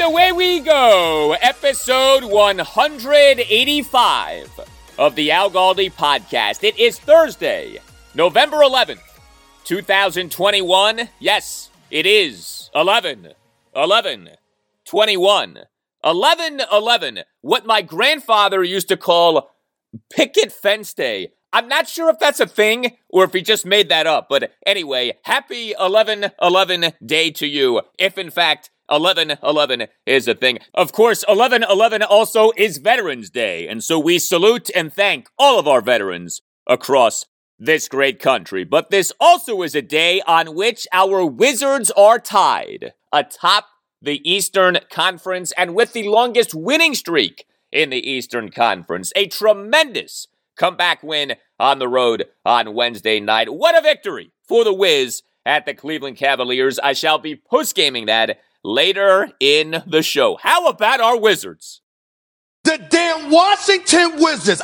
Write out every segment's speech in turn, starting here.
And away we go, episode 185 of the Al Galdi podcast. It is Thursday, November 11th, 2021. Yes, it is 11, 11, 21, 11, 11. What my grandfather used to call picket fence day. I'm not sure if that's a thing or if he just made that up, but anyway, happy 11 11 day to you, if in fact 11 11 is a thing. Of course, 11 11 also is Veterans Day, and so we salute and thank all of our veterans across this great country. But this also is a day on which our Wizards are tied atop the Eastern Conference and with the longest winning streak in the Eastern Conference. A tremendous comeback win on the road on Wednesday night. What a victory for the Wiz at the Cleveland Cavaliers. I shall be post-gaming that later in the show. How about our Wizards? The damn Washington Wizards.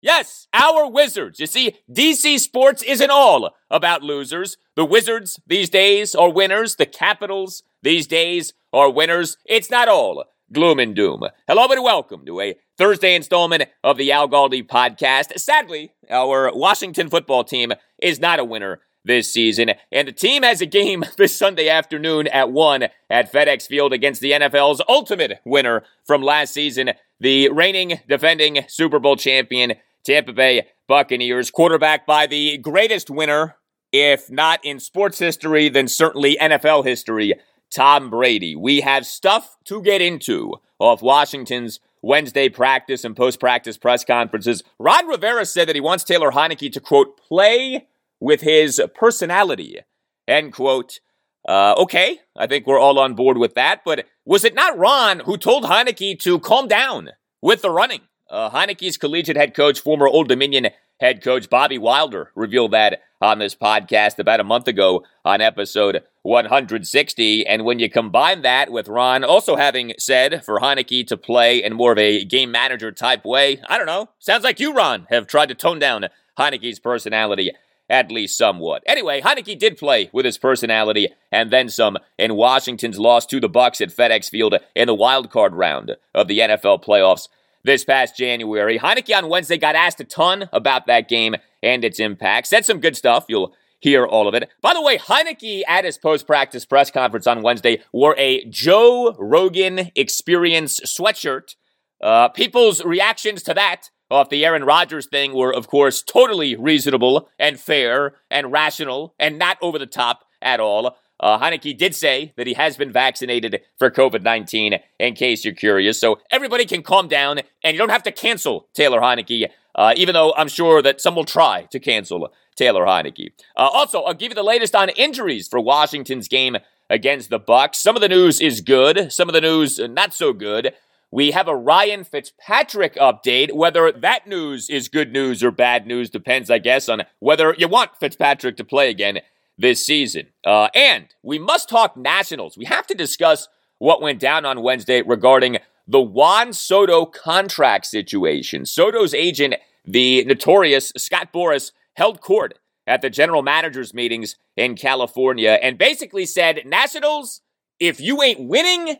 Yes, our Wizards. You see, DC sports isn't all about losers. The Wizards these days are winners. The Capitals these days are winners. It's not all gloom and doom. Hello and welcome to a Thursday installment of the Al Galdi podcast. Sadly, our Washington football team is not a winner this season. And the team has a game this Sunday afternoon at 1 at FedEx Field against the NFL's ultimate winner from last season, the reigning defending Super Bowl champion, Tampa Bay Buccaneers, quarterback by the greatest winner, if not in sports history, then certainly NFL history, Tom Brady. We have stuff to get into off Washington's Wednesday practice and post practice press conferences. Ron Rivera said that he wants Taylor Heinicke to, quote, play with his personality. End quote. Uh, okay, I think we're all on board with that, but was it not Ron who told Heinicke to calm down with the running? Uh, Heinicke's collegiate head coach, former Old Dominion head coach Bobby Wilder, revealed that on this podcast about a month ago on episode 160. And when you combine that with Ron also having said for Heinicke to play in more of a game manager type way, I don't know, sounds like you, Ron, have tried to tone down Heinicke's personality at least somewhat. Anyway, Heinicke did play with his personality and then some in Washington's loss to the Bucs at FedEx Field in the wild card round of the NFL playoffs this past January. Heinicke on Wednesday got asked a ton about that game and its impact. Said some good stuff. You'll hear all of it. By the way, Heinicke at his post-practice press conference on Wednesday wore a Joe Rogan Experience sweatshirt. Uh, people's reactions to that off the Aaron Rodgers thing were, of course, totally reasonable and fair and rational and not over the top at all. Uh, Heinicke did say that he has been vaccinated for COVID 19, in case you're curious. So everybody can calm down and you don't have to cancel Taylor Heinicke, uh, even though I'm sure that some will try to cancel Taylor Heinicke. Uh, also, I'll give you the latest on injuries for Washington's game against the Bucs. Some of the news is good, some of the news not so good. We have a Ryan Fitzpatrick update. Whether that news is good news or bad news depends, I guess, on whether you want Fitzpatrick to play again this season. Uh, and we must talk Nationals. We have to discuss what went down on Wednesday regarding the Juan Soto contract situation. Soto's agent, the notorious Scott Boras, held court at the general managers meetings in California and basically said, Nationals, if you ain't winning,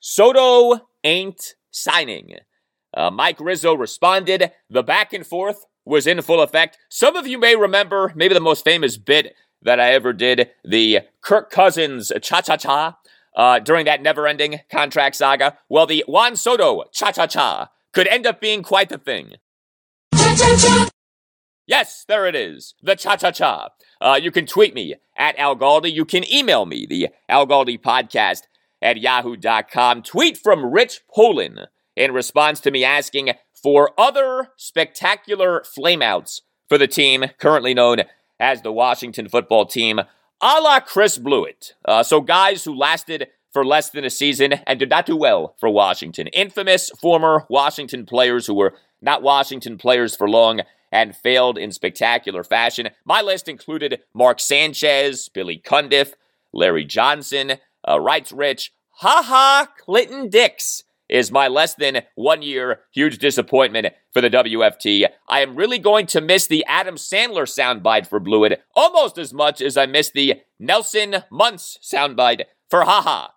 Soto ain't signing. Uh, Mike Rizzo responded. The back and forth was in full effect. Some of you may remember maybe the most famous bit that I ever did, the Kirk Cousins cha cha cha, uh, during that never ending contract saga. Well, the Juan Soto cha cha cha could end up being quite the thing. Cha-cha-cha. Yes, there it is. The cha cha cha. Uh, you can tweet me at Al Galdi. You can email me, the Al Galdi podcast at yahoo.com. Tweet from Rich Polin in response to me asking for other spectacular flameouts for the team currently known as the Washington football team, a la Chris Blewitt. Uh, so, guys who lasted for less than a season and did not do well for Washington. Infamous former Washington players who were not Washington players for long and failed in spectacular fashion. My list included Mark Sanchez, Billy Cundiff, Larry Johnson, uh, writes Rich, Ha ha, Clinton Dix is my less than one year huge disappointment for the WFT. I am really going to miss the Adam Sandler soundbite for Blewitt almost as much as I miss the Nelson Muntz soundbite for Haha.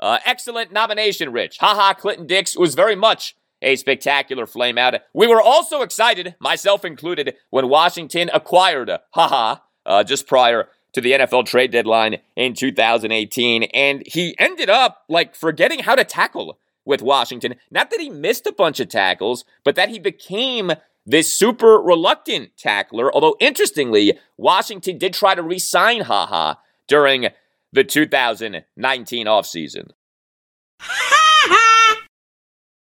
Uh, excellent nomination, Rich. Haha, Clinton Dix was very much a spectacular flameout. We were also excited, myself included, when Washington acquired Haha uh, just prior to the NFL trade deadline in 2018. And he ended up like forgetting how to tackle with Washington. Not that he missed a bunch of tackles, but that he became this super reluctant tackler. Although, interestingly, Washington did try to re sign Haha during the 2019 offseason.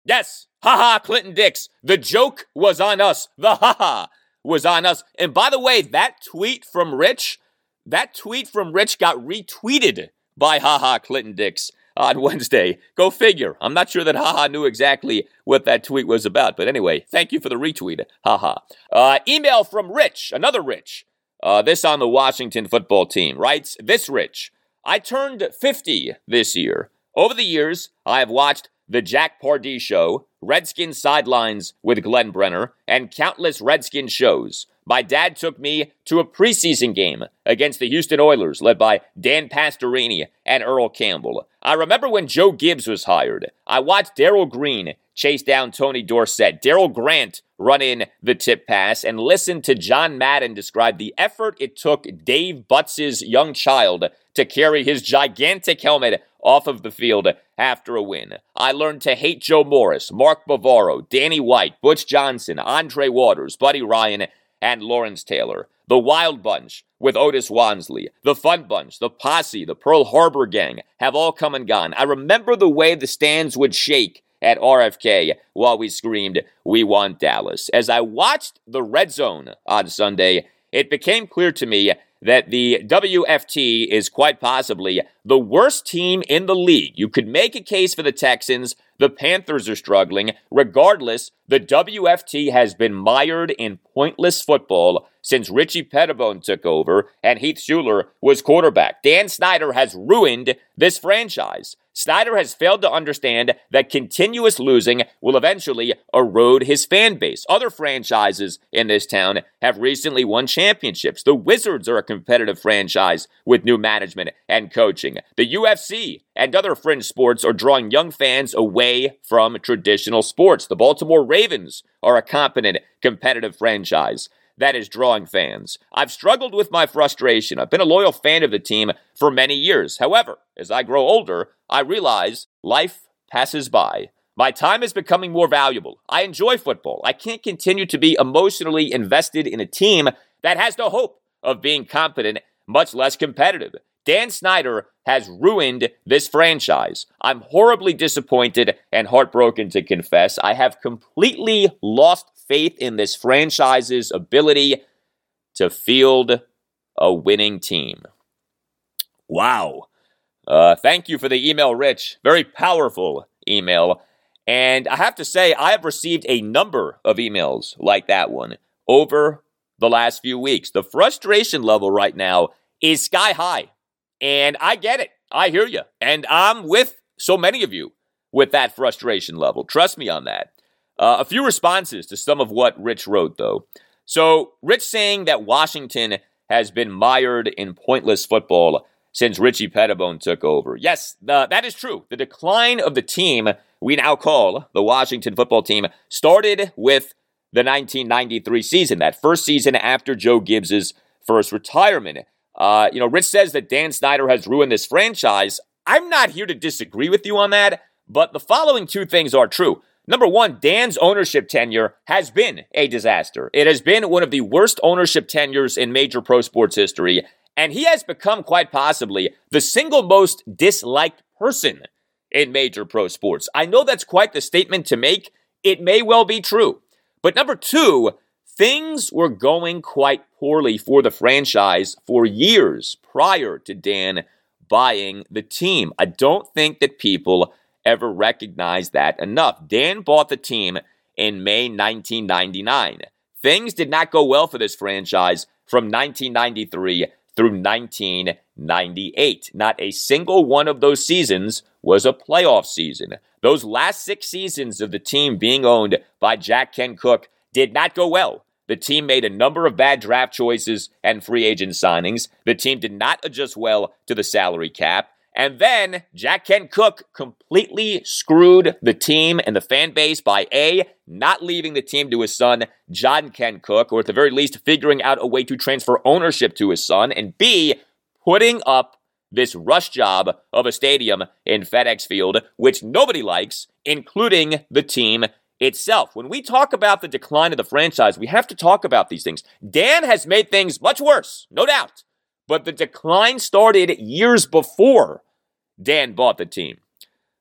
yes, haha, Clinton Dix. The joke was on us. The haha was on us. And by the way, that tweet from Rich, that tweet from Rich got retweeted by haha Clinton Dix on Wednesday. Go figure. I'm not sure that haha knew exactly what that tweet was about. But anyway, thank you for the retweet. Haha. Uh, email from Rich, another Rich. Uh, this on the Washington football team writes This Rich. I turned 50 this year. Over the years, I have watched The Jack Pardee Show, Redskin Sidelines with Glenn Brenner, and countless Redskin shows. My dad took me to a preseason game against the Houston Oilers, led by Dan Pastorini and Earl Campbell. I remember when Joe Gibbs was hired. I watched Darrell Green chase down Tony Dorsett, Darryl Grant run in the tip pass, and listened to John Madden describe the effort it took Dave Butz' young child to carry his gigantic helmet off of the field after a win. I learned to hate Joe Morris, Mark Bavaro, Danny White, Butch Johnson, Andre Waters, Buddy Ryan, and Lawrence Taylor. The Wild Bunch with Otis Wonsley, the Fun Bunch, the Posse, the Pearl Harbor Gang have all come and gone. I remember the way the stands would shake at RFK while we screamed, We want Dallas. As I watched the Red Zone on Sunday, it became clear to me that the WFT is quite possibly the worst team in the league. You could make a case for the Texans. The Panthers are struggling. Regardless, the WFT has been mired in pointless football since Richie Petitbon took over and Heath Shuler was quarterback. Dan Snyder has ruined this franchise. Snyder has failed to understand that continuous losing will eventually erode his fan base. Other franchises in this town have recently won championships. The Wizards are a competitive franchise with new management and coaching. The UFC and other fringe sports are drawing young fans away from traditional sports. The Baltimore Ravens are a competent, competitive franchise that is drawing fans. I've struggled with my frustration. I've been a loyal fan of the team for many years. However, as I grow older, I realize life passes by. My time is becoming more valuable. I enjoy football. I can't continue to be emotionally invested in a team that has no hope of being competent, much less competitive. Dan Snyder has ruined this franchise. I'm horribly disappointed and heartbroken to confess. I have completely lost faith in this franchise's ability to field a winning team. Wow. Uh, thank you for the email, Rich. Very powerful email. And I have to say, I have received a number of emails like that one over the last few weeks. The frustration level right now is sky high. And I get it. I hear you. And I'm with so many of you with that frustration level. Trust me on that. Uh, a few responses to some of what Rich wrote, though. So, Rich saying that Washington has been mired in pointless football since Richie Petitbon took over. Yes, the, that is true. The decline of the team we now call the Washington football team started with the 1993 season, that first season after Joe Gibbs's first retirement. Uh, you know, Rich says that Dan Snyder has ruined this franchise. I'm not here to disagree with you on that, but the following two things are true. Number one, Dan's ownership tenure has been a disaster. It has been one of the worst ownership tenures in major pro sports history, and he has become quite possibly the single most disliked person in major pro sports. I know that's quite the statement to make. It may well be true. But number two, things were going quite poorly for the franchise for years prior to Dan buying the team. I don't think that people ever recognized that enough. Dan bought the team in May 1999. Things did not go well for this franchise from 1993 through 1998. Not a single one of those seasons was a playoff season. Those last six seasons of the team being owned by Jack Kent Cooke did not go well. The team made a number of bad draft choices and free agent signings. The team did not adjust well to the salary cap. And then Jack Kent Cooke completely screwed the team and the fan base by A, not leaving the team to his son, John Kent Cooke, or at the very least figuring out a way to transfer ownership to his son, and B, putting up this rush job of a stadium in FedEx Field, which nobody likes, including the team itself. When we talk about the decline of the franchise, we have to talk about these things. Dan has made things much worse, no doubt. But the decline started years before Dan bought the team.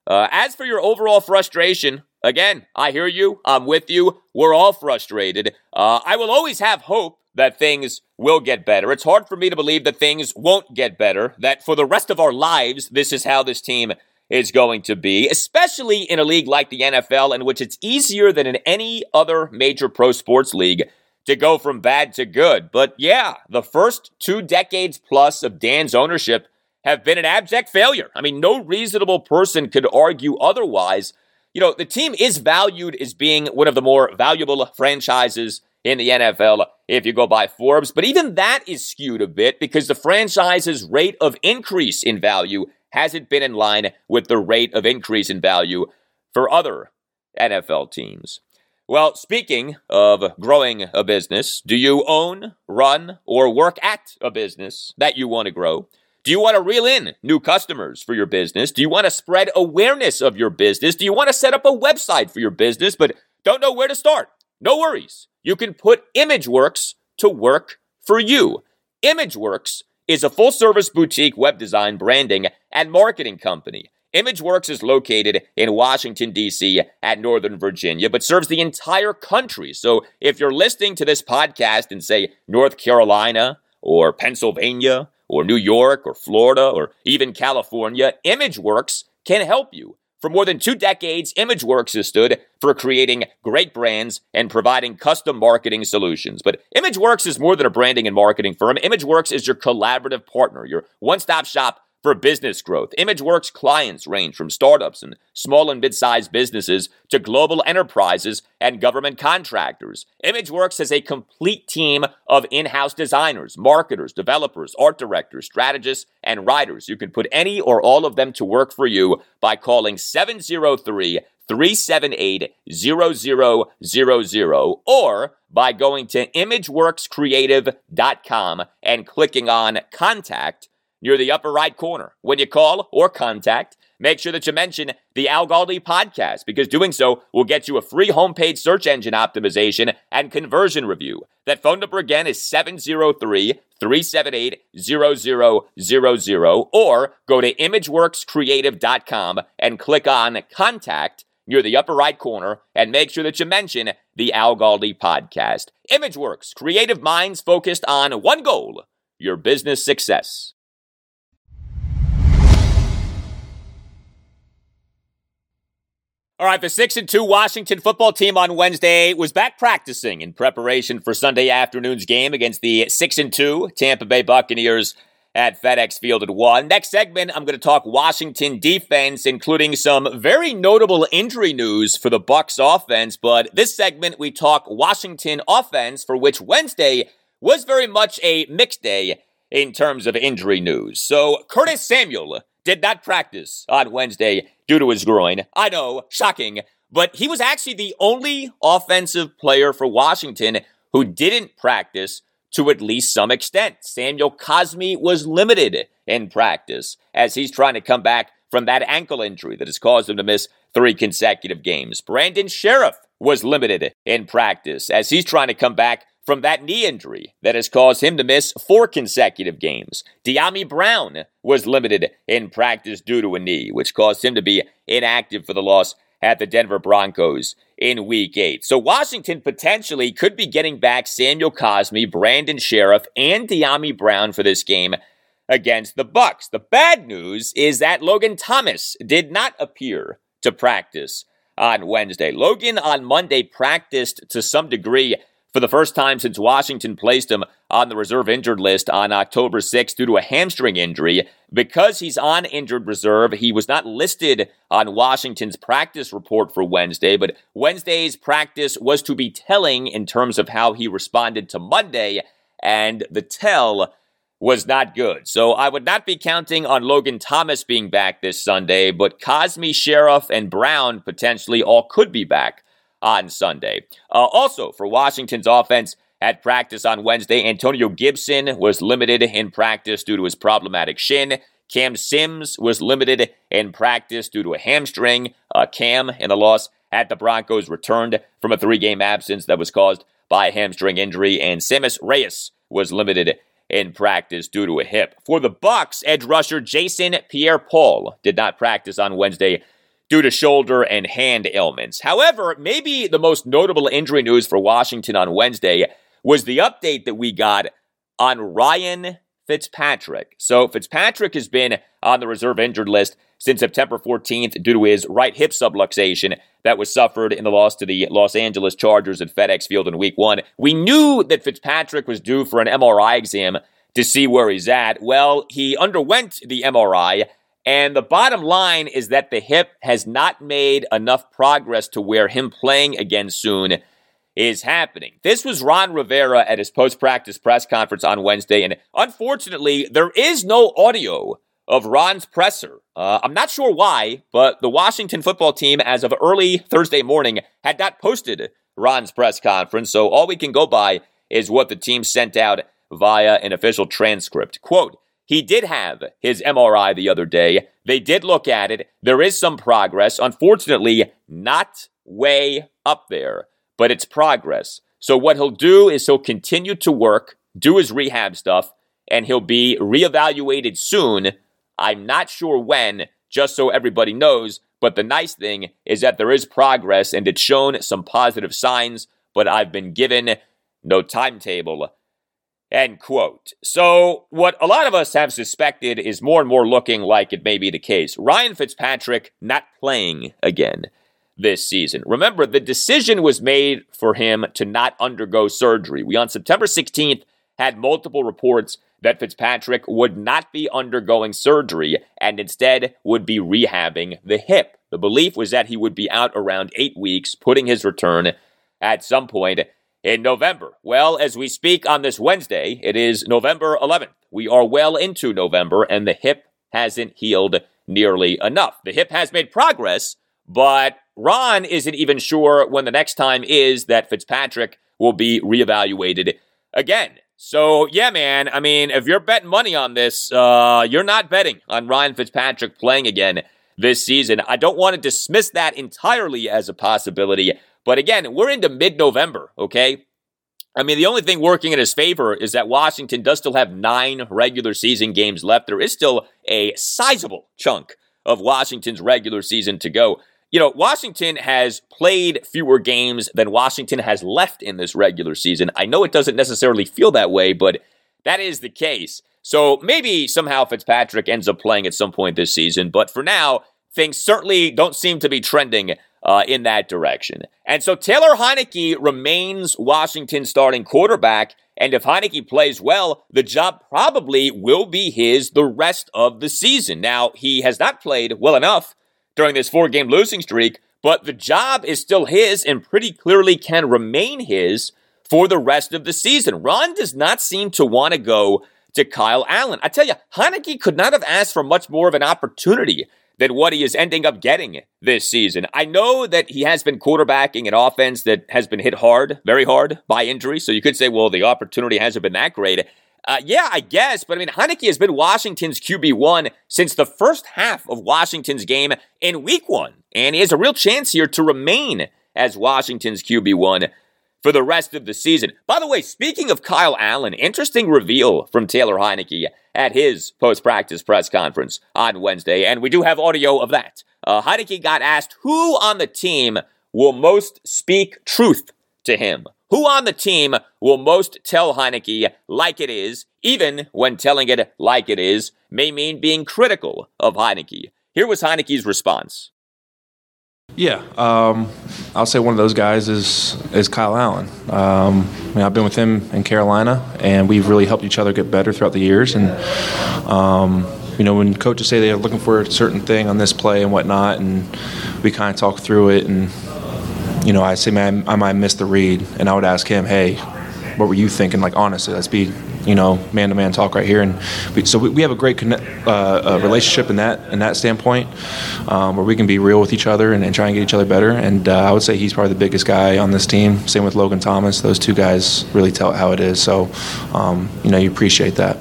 Uh, as for your overall frustration, again, I hear you. I'm with you. We're all frustrated. Uh, I will always have hope that things will get better. It's hard for me to believe that things won't get better, that for the rest of our lives, this is how this team is going to be, especially in a league like the NFL, in which it's easier than in any other major pro sports league to go from bad to good. But yeah, the first two decades plus of Dan's ownership have been an abject failure. I mean, no reasonable person could argue otherwise. You know, the team is valued as being one of the more valuable franchises in the NFL if you go by Forbes, but even that is skewed a bit because the franchise's rate of increase in value hasn't been in line with the rate of increase in value for other NFL teams. Well, speaking of growing a business, do you own, run, or work at a business that you want to grow? Do you want to reel in new customers for your business? Do you want to spread awareness of your business? Do you want to set up a website for your business but don't know where to start? No worries. You can put ImageWorks to work for you. ImageWorks is a full service boutique web design, branding, and marketing company. ImageWorks is located in Washington, D.C. at Northern Virginia, but serves the entire country. So if you're listening to this podcast in, say, North Carolina or Pennsylvania or New York or Florida or even California, ImageWorks can help you. For more than two decades, ImageWorks has stood for creating great brands and providing custom marketing solutions. But ImageWorks is more than a branding and marketing firm. ImageWorks is your collaborative partner, your one stop shop for business growth. ImageWorks clients range from startups and small and mid-sized businesses to global enterprises and government contractors. ImageWorks has a complete team of in-house designers, marketers, developers, art directors, strategists, and writers. You can put any or all of them to work for you by calling 703 378 0000 or by going to imageworkscreative.com and clicking on contact near the upper right corner. When you call or contact, make sure that you mention the Al Galdi podcast because doing so will get you a free homepage search engine optimization and conversion review. That phone number again is 703 378 0000 or go to imageworkscreative.com and click on contact near the upper right corner and make sure that you mention the Al Galdi podcast. ImageWorks, creative minds focused on one goal your business success. All right, the 6 and 2 Washington football team on Wednesday was back practicing in preparation for Sunday afternoon's game against the 6 and 2 Tampa Bay Buccaneers at FedEx Field at 1. Next segment, I'm going to talk Washington defense including some very notable injury news for the Bucs offense, but this segment we talk Washington offense for which Wednesday was very much a mixed day in terms of injury news. So, Curtis Samuel did not practice on Wednesday due to his groin. I know, shocking, but he was actually the only offensive player for Washington who didn't practice to at least some extent. Samuel Cosmi was limited in practice as he's trying to come back from that ankle injury that has caused him to miss three consecutive games. Brandon Scherff was limited in practice as he's trying to come back from that knee injury that has caused him to miss four consecutive games. Dyami Brown was limited in practice due to a knee, which caused him to be inactive for the loss at the Denver Broncos in week eight. So Washington potentially could be getting back Samuel Cosmi, Brandon Scherff, and Dyami Brown for this game against the Bucs. The bad news is that Logan Thomas did not appear to practice on Wednesday. Logan on Monday practiced to some degree for the first time since Washington placed him on the reserve injured list on October 6th due to a hamstring injury. Because he's on injured reserve, he was not listed on Washington's practice report for Wednesday, but Wednesday's practice was to be telling in terms of how he responded to Monday, and the tell was not good. So I would not be counting on Logan Thomas being back this Sunday, but Cosmi, Scherff and Brown potentially all could be back on Sunday. Uh, also, for Washington's offense, at practice on Wednesday, Antonio Gibson was limited in practice due to his problematic shin. Cam Sims was limited in practice due to a hamstring. Uh, Cam, in the loss at the Broncos, returned from a three game absence that was caused by a hamstring injury, and Sammis Reyes was limited in practice due to a hip. For the Bucs, edge rusher Jason Pierre-Paul did not practice on Wednesday due to shoulder and hand ailments. However, maybe the most notable injury news for Washington on Wednesday was the update that we got on Ryan Fitzpatrick. So Fitzpatrick has been on the reserve injured list since September 14th due to his right hip subluxation that was suffered in the loss to the Los Angeles Chargers at FedEx Field in week one. We knew that Fitzpatrick was due for an MRI exam to see where he's at. Well, he underwent the MRI and the bottom line is that the hip has not made enough progress to where him playing again soon is happening. This was Ron Rivera at his post practice press conference on Wednesday, and unfortunately, there is no audio of Ron's presser. Uh, I'm not sure why, but the Washington football team, as of early Thursday morning, had not posted Ron's press conference, so all we can go by is what the team sent out via an official transcript. Quote, he did have his MRI the other day. They did look at it. There is some progress. Unfortunately, not way up there, but it's progress. So, what he'll do is he'll continue to work, do his rehab stuff, and he'll be reevaluated soon. I'm not sure when, just so everybody knows. But the nice thing is that there is progress and it's shown some positive signs, but I've been given no timetable End quote. So, what a lot of us have suspected is more and more looking like it may be the case. Ryan Fitzpatrick not playing again this season. Remember, the decision was made for him to not undergo surgery. We, on September 16th, had multiple reports that Fitzpatrick would not be undergoing surgery and instead would be rehabbing the hip. The belief was that he would be out around eight weeks, putting his return at some point in November. Well, as we speak on this Wednesday, it is November 11th. We are well into November, and the hip hasn't healed nearly enough. The hip has made progress, but Ron isn't even sure when the next time is that Fitzpatrick will be reevaluated again. So, yeah, man, I mean, if you're betting money on this, uh, you're not betting on Ryan Fitzpatrick playing again this season. I don't want to dismiss that entirely as a possibility, but again, we're into mid November, okay? I mean, the only thing working in his favor is that Washington does still have nine regular season games left. There is still a sizable chunk of Washington's regular season to go. You know, Washington has played fewer games than Washington has left in this regular season. I know it doesn't necessarily feel that way, but that is the case. So maybe somehow Fitzpatrick ends up playing at some point this season, but for now, things certainly don't seem to be trending uh, in that direction. And so Taylor Heinicke remains Washington's starting quarterback. And if Heinicke plays well, the job probably will be his the rest of the season. Now, he has not played well enough during this four game losing streak, but the job is still his and pretty clearly can remain his for the rest of the season. Ron does not seem to want to go to Kyle Allen. I tell you, Heinicke could not have asked for much more of an opportunity than what he is ending up getting this season. I know that he has been quarterbacking an offense that has been hit hard, very hard by injury. So you could say, well, the opportunity hasn't been that great. Uh, yeah, I guess, but I mean, Heinicke has been Washington's QB1 since the first half of Washington's game in week one, and he has a real chance here to remain as Washington's QB1 for the rest of the season. By the way, speaking of Kyle Allen, interesting reveal from Taylor Heinicke at his post practice press conference on Wednesday, and we do have audio of that. Uh, Heinicke got asked who on the team will most speak truth to him. Who on the team will most tell Heinicke like it is, even when telling it like it is may mean being critical of Heinicke? Here was Heinicke's response. Yeah, um, I'll say one of those guys is is Kyle Allen. Um, I mean, I've been with him in Carolina, and we've really helped each other get better throughout the years. And um, you know, when coaches say they're looking for a certain thing on this play and whatnot, and we kind of talk through it, and you know, I say, man, I might miss the read, and I would ask him, hey, what were you thinking? Like honestly, let's be you know man to man talk right here, and we, so we, we, have a great connect, uh, uh, relationship in that in that standpoint, um, where we can be real with each other and, and try and get each other better. And uh, I would say he's probably the biggest guy on this team. Same with Logan Thomas. Those two guys really tell how it is. So um, you know you appreciate that.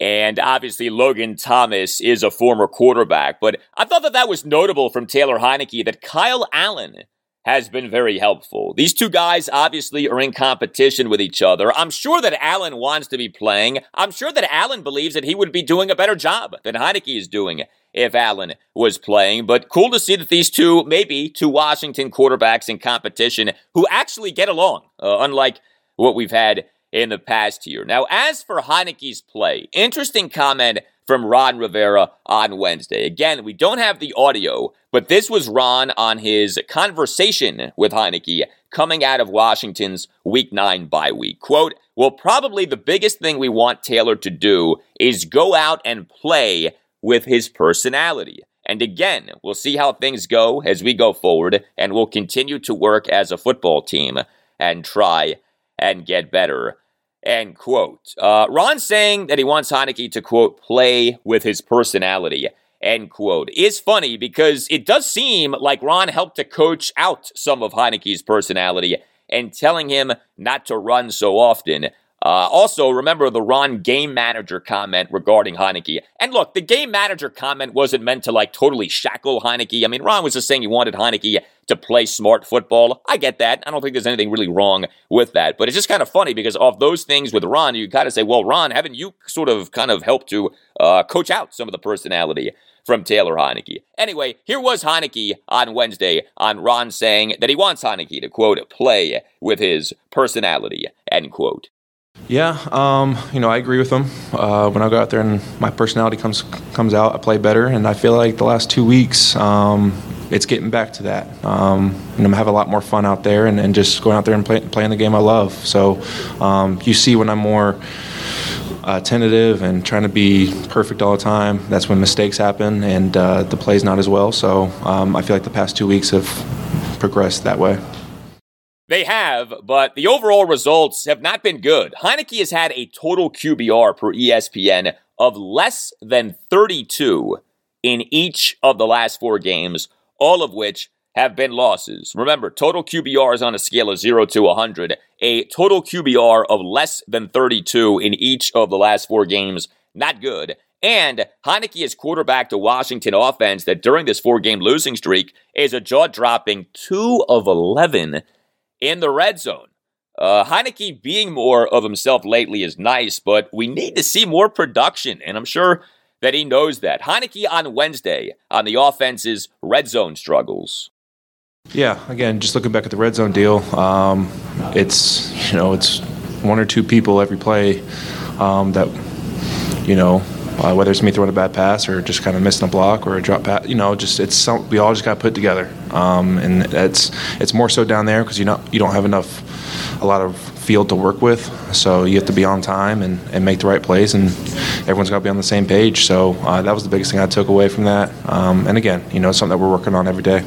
And obviously, Logan Thomas is a former quarterback. But I thought that that was notable from Taylor Heinicke that Kyle Allen has been very helpful. These two guys obviously are in competition with each other. I'm sure that Allen wants to be playing. I'm sure that Allen believes that he would be doing a better job than Heinicke is doing if Allen was playing. But cool to see that these two, maybe two Washington quarterbacks in competition who actually get along, uh, unlike what we've had in the past year. Now, as for Heinicke's play, interesting comment from Ron Rivera on Wednesday. Again, we don't have the audio, but this was Ron on his conversation with Heinicke coming out of Washington's Week 9 bye week. Quote, Well, probably the biggest thing we want Taylor to do is go out and play with his personality. And again, we'll see how things go as we go forward, and we'll continue to work as a football team and try and get better. End quote. Uh, Ron saying that he wants Heinicke to, quote, play with his personality, end quote, is funny because it does seem like Ron helped to coach out some of Heinicke's personality and telling him not to run so often. Uh, also, remember the Ron game manager comment regarding Heinicke. And look, the game manager comment wasn't meant to like totally shackle Heinicke. I mean, Ron was just saying he wanted Heinicke to play smart football. I get that. I don't think there's anything really wrong with that. But it's just kind of funny because off those things with Ron, you kind of say, well, Ron, haven't you sort of kind of helped to uh, coach out some of the personality from Taylor Heinicke? Anyway, here was Heinicke on Wednesday on Ron saying that he wants Heinicke to, quote, play with his personality, end quote. Yeah, um, you know, I agree with them. Uh, when I go out there and my personality comes comes out, I play better, and I feel like the last two weeks, um, it's getting back to that. Um, you know, I have a lot more fun out there, and, and just going out there and play, playing the game I love. So, um, you see, when I'm more uh, tentative and trying to be perfect all the time, that's when mistakes happen, and uh, the play's not as well. So, um, I feel like the past two weeks have progressed that way. They have, but the overall results have not been good. Heinicke has had a total QBR per ESPN of less than 32 in each of the last four games, all of which have been losses. Remember, total QBR is on a scale of 0 to 100. A total QBR of less than 32 in each of the last four games, not good. And Heinicke is quarterback to Washington offense that during this four game losing streak is a jaw dropping 2 of 11 in the red zone. Uh, Heinicke being more of himself lately is nice, but we need to see more production, and I'm sure that he knows that. Heinicke on Wednesday on the offense's red zone struggles. Yeah, again, just looking back at the red zone deal, um, it's you know it's one or two people every play um, that you know uh, whether it's me throwing a bad pass or just kind of missing a block or a drop pass. You know, just it's some, we all just got put together, um, and it's it's more so down there because you know you don't have enough a lot of field to work with, so you have to be on time and, and make the right plays, and everyone's got to be on the same page. So uh, that was the biggest thing I took away from that. Um, and again, you know, it's something that we're working on every day.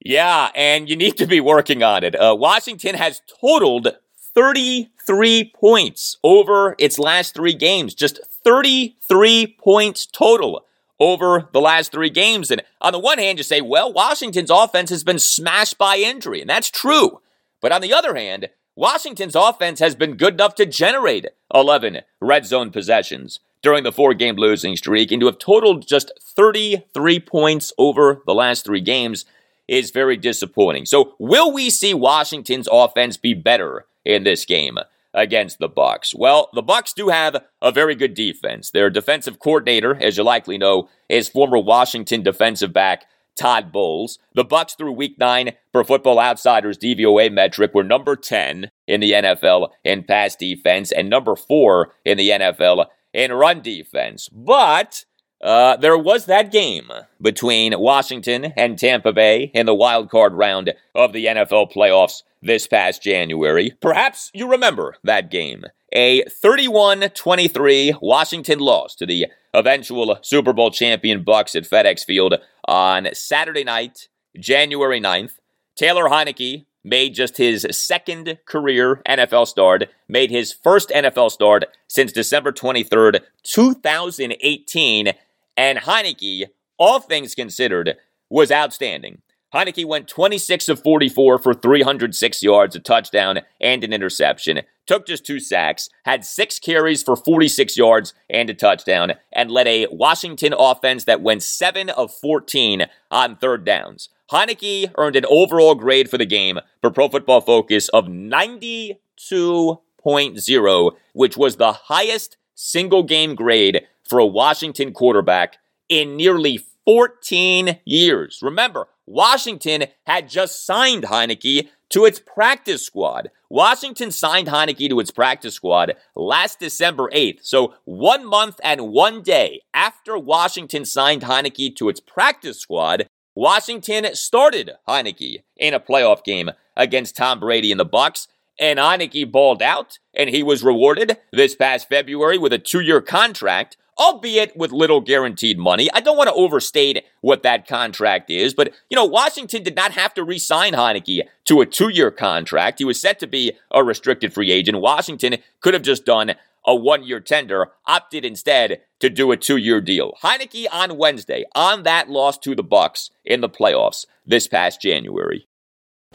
Yeah, and you need to be working on it. Uh, Washington has totaled 33 points over its last three games. Just 33 points total over the last three games. And on the one hand, you say, well, Washington's offense has been smashed by injury, and that's true. But on the other hand, Washington's offense has been good enough to generate 11 red zone possessions during the four game losing streak, and to have totaled just 33 points over the last three games is very disappointing. So, will we see Washington's offense be better in this game against the Bucs. Well, the Bucs do have a very good defense. Their defensive coordinator, as you likely know, is former Washington defensive back Todd Bowles. The Bucs through week 9 per Football Outsiders DVOA metric were number 10 in the NFL in pass defense and number 4 in the NFL in run defense. But uh, there was that game between Washington and Tampa Bay in the wild card round of the NFL playoffs this past January. Perhaps you remember that game. A 31 23 Washington loss to the eventual Super Bowl champion Bucs at FedEx Field on Saturday night, January 9th. Taylor Heinicke made just his second career NFL start, made his first NFL start since December 23rd, 2018 and Heinicke, all things considered, was outstanding. Heinicke went 26 of 44 for 306 yards, a touchdown, and an interception. Took just two sacks, had six carries for 46 yards and a touchdown, and led a Washington offense that went 7 of 14 on third downs. Heinicke earned an overall grade for the game for Pro Football Focus of 92.0, which was the highest single game grade for a Washington quarterback in nearly 14 years. Remember, Washington had just signed Heinicke to its practice squad. Washington signed Heinicke to its practice squad last December 8th. So, one month and one day after Washington signed Heinicke to its practice squad, Washington started Heinicke in a playoff game against Tom Brady and the Bucs and Heinicke balled out, and he was rewarded this past February with a two year contract, albeit with little guaranteed money. I don't want to overstate what that contract is, but, you know, Washington did not have to re sign Heinicke to a two year contract. He was set to be a restricted free agent. Washington could have just done a one year tender, opted instead to do a two year deal. Heinicke on Wednesday, on that loss to the Bucs in the playoffs this past January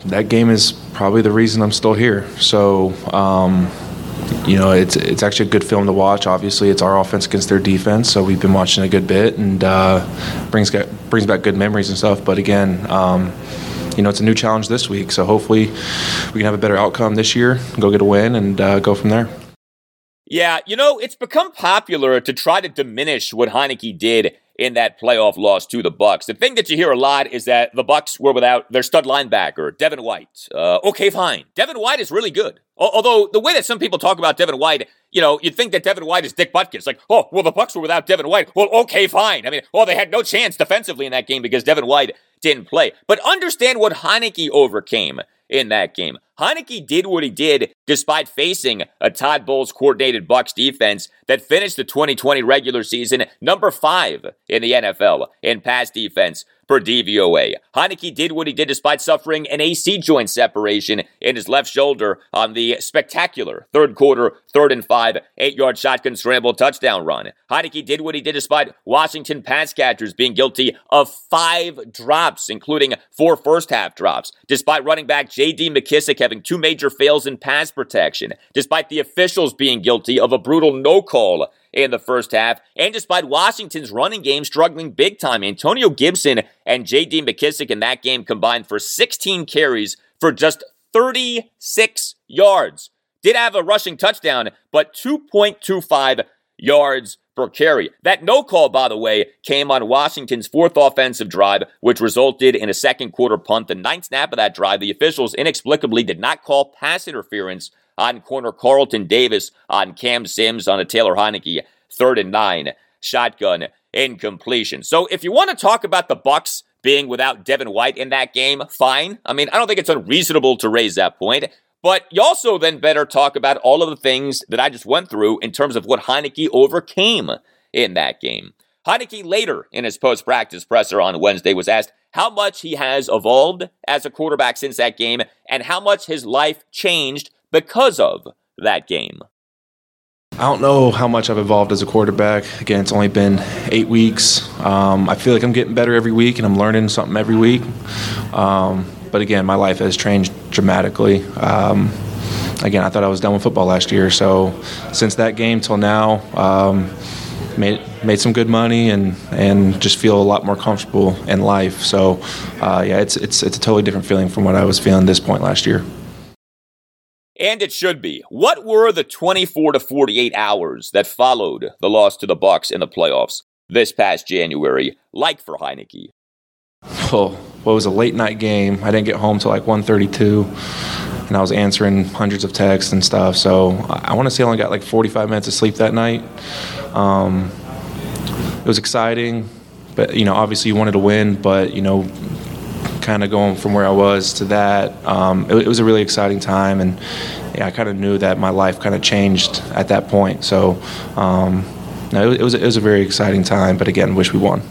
that game is probably the reason I'm still here. So, um, you know, it's it's actually a good film to watch. Obviously, it's our offense against their defense, so we've been watching a good bit and uh, brings brings back good memories and stuff. But again. Um, you know, it's a new challenge this week, so hopefully we can have a better outcome this year, go get a win, and uh, go from there. Yeah, you know, it's become popular to try to diminish what Heinicke did in that playoff loss to the Bucs. The thing that you hear a lot is that the Bucs were without their stud linebacker, Devin White. Uh, okay, fine. Devin White is really good. Although the way that some people talk about Devin White, you know, you'd think that Devin White is Dick Butkus. Like, oh, well, the Bucs were without Devin White. Well, okay, fine. I mean, well, they had no chance defensively in that game because Devin White didn't play. But understand what Heinicke overcame in that game. Heinicke did what he did despite facing a Todd Bowles coordinated Bucs defense that finished the 2020 regular season number five in the NFL in pass defense per DVOA. Heinicke did what he did despite suffering an AC joint separation in his left shoulder on the spectacular third quarter, third and five, eight yard shotgun scramble touchdown run. Heinicke did what he did despite Washington pass catchers being guilty of five drops, including four first half drops, despite running back J.D. McKissic having two major fails in pass protection, despite the officials being guilty of a brutal no call in the first half, and despite Washington's running game struggling big time, Antonio Gibson and J.D. McKissic in that game combined for 16 carries for just 36 yards. Did have a rushing touchdown, but 2.25 yards per carry. That no call, by the way, came on Washington's fourth offensive drive, which resulted in a second quarter punt. The ninth snap of that drive, the officials inexplicably did not call pass interference on corner Carlton Davis on Cam Sims on a Taylor Heinicke third and nine shotgun incompletion. So if you want to talk about the Bucs being without Devin White in that game, fine. I mean, I don't think it's unreasonable to raise that point. But you also then better talk about all of the things that I just went through in terms of what Heinicke overcame in that game. Heinicke later in his post practice presser on Wednesday was asked how much he has evolved as a quarterback since that game and how much his life changed because of that game. I don't know how much I've evolved as a quarterback. Again, it's only been eight weeks. Um, I feel like I'm getting better every week and I'm learning something every week. Um, but again, my life has changed dramatically. Um, again, I thought I was done with football last year. So since that game till now, um, made made some good money and and just feel a lot more comfortable in life. So uh, yeah, it's it's it's a totally different feeling from what I was feeling this point last year. And it should be. What were the 24 to 48 hours that followed the loss to the Bucs in the playoffs this past January like for Heinicke? Oh, well, it was a late night game. I didn't get home till like 1:32, and I was answering hundreds of texts and stuff. So I, I want to say I only got like 45 minutes of sleep that night. Um, it was exciting, but you know, obviously you wanted to win, but you know, kind of going from where I was to that, um, it, it, was a really exciting time, and yeah, I kind of knew that my life kind of changed at that point. So um, no, it, it, was it was a very exciting time, but again, wish we won.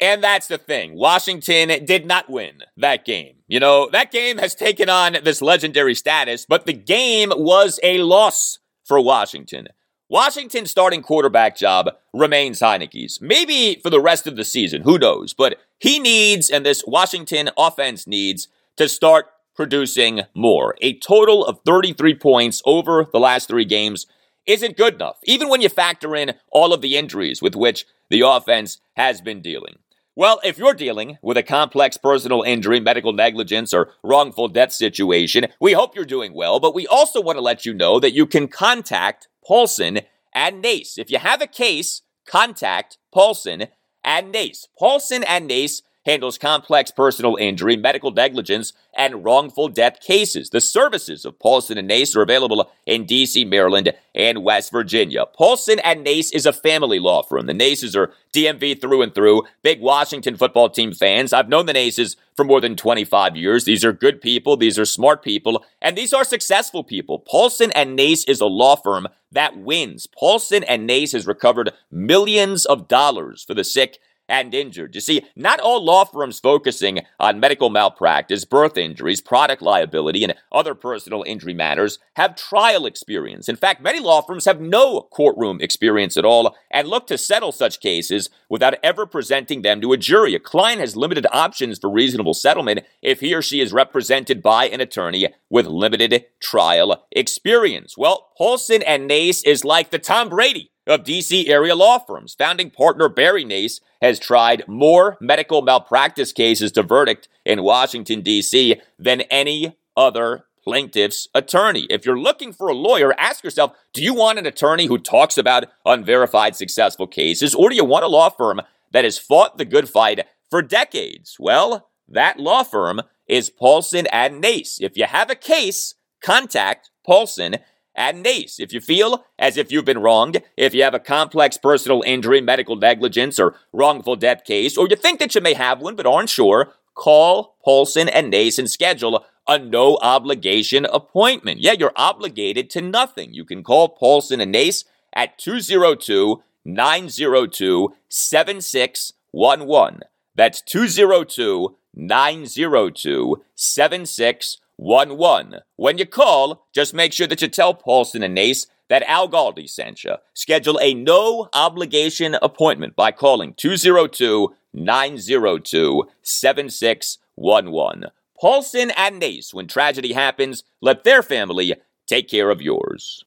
And that's the thing. Washington did not win that game. You know, that game has taken on this legendary status, but the game was a loss for Washington. Washington's starting quarterback job remains Heinicke's. Maybe for the rest of the season, who knows? But he needs, and this Washington offense needs, to start producing more. A total of 33 points over the last three games isn't good enough, even when you factor in all of the injuries with which the offense has been dealing. Well, if you're dealing with a complex personal injury, medical negligence, or wrongful death situation, we hope you're doing well, but we also want to let you know that you can contact Paulson and Nace. If you have a case, contact Paulson and Nace. Paulson and Nace handles complex personal injury, medical negligence, and wrongful death cases. The services of Paulson and Nace are available in D.C., Maryland, and West Virginia. Paulson and Nace is a family law firm. The Naces are DMV through and through, big Washington football team fans. I've known the Naces for more than 25 years. These are good people, these are smart people, and these are successful people. Paulson and Nace is a law firm that wins. Paulson and Nace has recovered millions of dollars for the sick and injured. You see, not all law firms focusing on medical malpractice, birth injuries, product liability, and other personal injury matters have trial experience. In fact, many law firms have no courtroom experience at all and look to settle such cases without ever presenting them to a jury. A client has limited options for reasonable settlement if he or she is represented by an attorney with limited trial experience. Well, Paulson and Nace is like the Tom Brady of DC area law firms. Founding partner Barry Nace has tried more medical malpractice cases to verdict in Washington, D.C. than any other plaintiff's attorney. If you're looking for a lawyer, ask yourself do you want an attorney who talks about unverified successful cases, or do you want a law firm that has fought the good fight for decades? Well, that law firm is Paulson and Nace. If you have a case, contact Paulson and NACE. If you feel as if you've been wronged, if you have a complex personal injury, medical negligence, or wrongful death case, or you think that you may have one but aren't sure, call Paulson and NACE and schedule a no obligation appointment. Yeah, you're obligated to nothing. You can call Paulson and NACE at 202 902 7611. That's 202 902 7611. 1 1. When you call, just make sure that you tell Paulson and Nace that Al Galdi sent you. Schedule a no obligation appointment by calling 202 902 7611. Paulson and Nace, when tragedy happens, let their family take care of yours.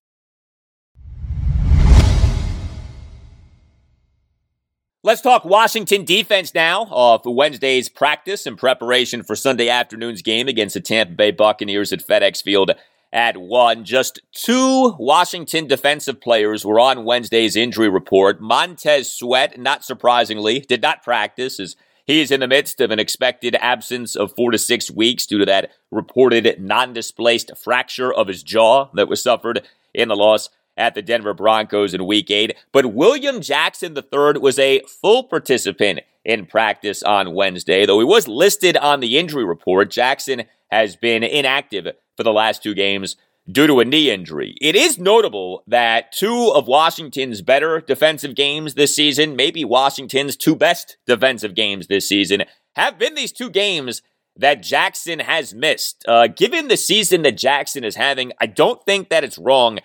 Let's talk Washington defense now uh, off Wednesday's practice in preparation for Sunday afternoon's game against the Tampa Bay Buccaneers at FedEx Field at 1. Just two Washington defensive players were on Wednesday's injury report. Montez Sweat, not surprisingly, did not practice as he is in the midst of an expected absence of four to six weeks due to that reported non displaced fracture of his jaw that was suffered in the loss at the Denver Broncos in week eight. But William Jackson III was a full participant in practice on Wednesday, though he was listed on the injury report. Jackson has been inactive for the last two games due to a knee injury. It is notable that two of Washington's better defensive games this season, maybe Washington's two best defensive games this season, have been these two games that Jackson has missed. Uh, given the season that Jackson is having, I don't think that it's wrong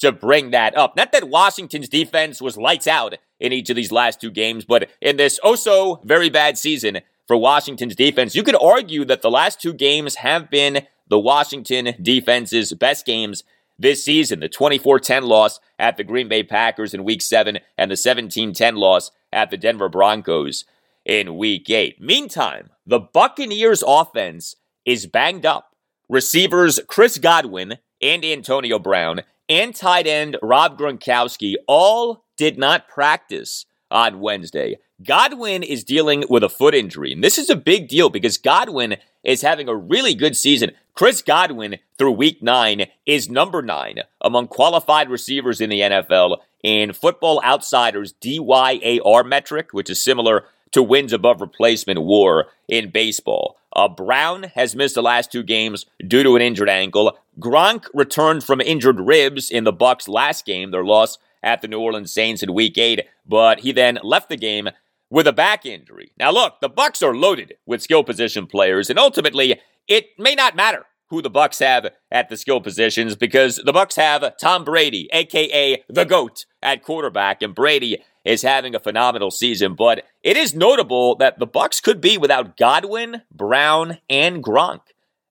to bring that up. Not that Washington's defense was lights out in each of these last two games, but in this also very bad season for Washington's defense, you could argue that the last two games have been the Washington defense's best games this season. The 24 10 loss at the Green Bay Packers in week seven and the 17 10 loss at the Denver Broncos in week eight. Meantime, the Buccaneers offense is banged up. Receivers Chris Godwin and Antonio Brown and tight end Rob Gronkowski all did not practice on Wednesday. Godwin is dealing with a foot injury, and this is a big deal because Godwin is having a really good season. Chris Godwin, through week nine, is number nine among qualified receivers in the NFL in Football Outsiders DYAR metric, which is similar to wins above replacement war in baseball. Uh, Brown has missed the last two games due to an injured ankle. Gronk returned from injured ribs in the Bucs last game, their loss at the New Orleans Saints in Week Eight, but he then left the game with a back injury. Now, look, the Bucs are loaded with skill position players, and ultimately, it may not matter who the Bucs have at the skill positions because the Bucs have Tom Brady, aka the GOAT, at quarterback, and Brady is having a phenomenal season. But it is notable that the Bucs could be without Godwin, Brown, and Gronk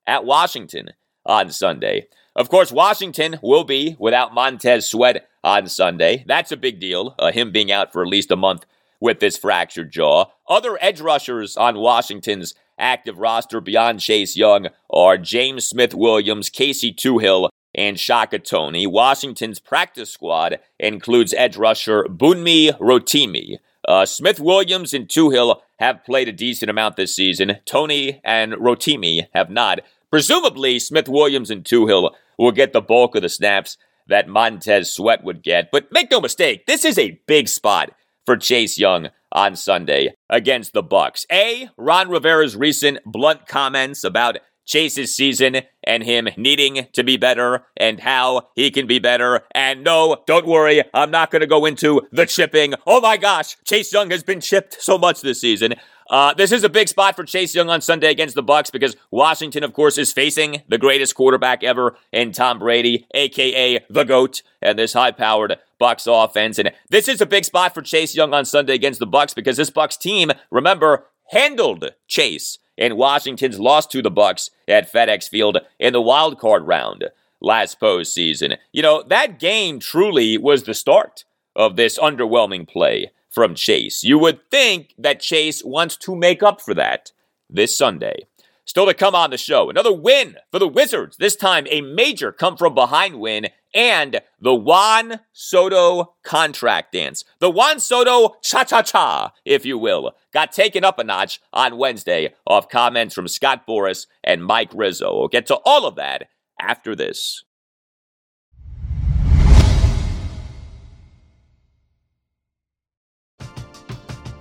at Washington on Sunday. Of course, Washington will be without Montez Sweat on Sunday. That's a big deal, uh, him being out for at least a month with this fractured jaw. Other edge rushers on Washington's active roster beyond Chase Young are James Smith Williams, Casey Toohill, and Shaka Toney. Washington's practice squad includes edge rusher Bunmi Rotimi. Uh, Smith Williams and Toohill have played a decent amount this season. Toney and Rotimi have not. Presumably, Smith Williams and Toohill will get the bulk of the snaps that Montez Sweat would get. But make no mistake, this is a big spot for Chase Young on Sunday against the Bucs. A, Ron Rivera's recent blunt comments about Chase's season and him needing to be better and how he can be better. And no, don't worry, I'm not going to go into the chipping. Oh my gosh, Chase Young has been chipped so much this season. Uh, this is a big spot for Chase Young on Sunday against the Bucs because Washington, of course, is facing the greatest quarterback ever in Tom Brady, aka the GOAT, and this high-powered Bucs offense. And this is a big spot for Chase Young on Sunday against the Bucs because this Bucs team, remember, handled Chase in Washington's loss to the Bucs at FedEx Field in the wild card round last postseason. You know, that game truly was the start of this underwhelming play from Chase. You would think that Chase wants to make up for that this Sunday. Still to come on the show, another win for the Wizards, this time a major come from behind win and the Juan Soto contract dance. The Juan Soto cha cha cha, if you will, got taken up a notch on Wednesday off comments from Scott Boras and Mike Rizzo. We'll get to all of that after this.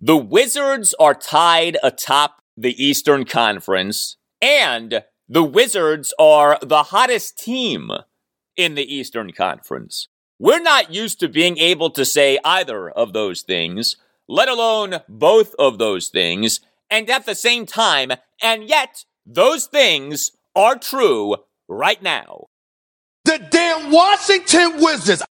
The Wizards are tied atop the Eastern Conference, and the Wizards are the hottest team in the Eastern Conference. We're not used to being able to say either of those things, let alone both of those things, and at the same time, and yet those things are true right now. The damn Washington Wizards.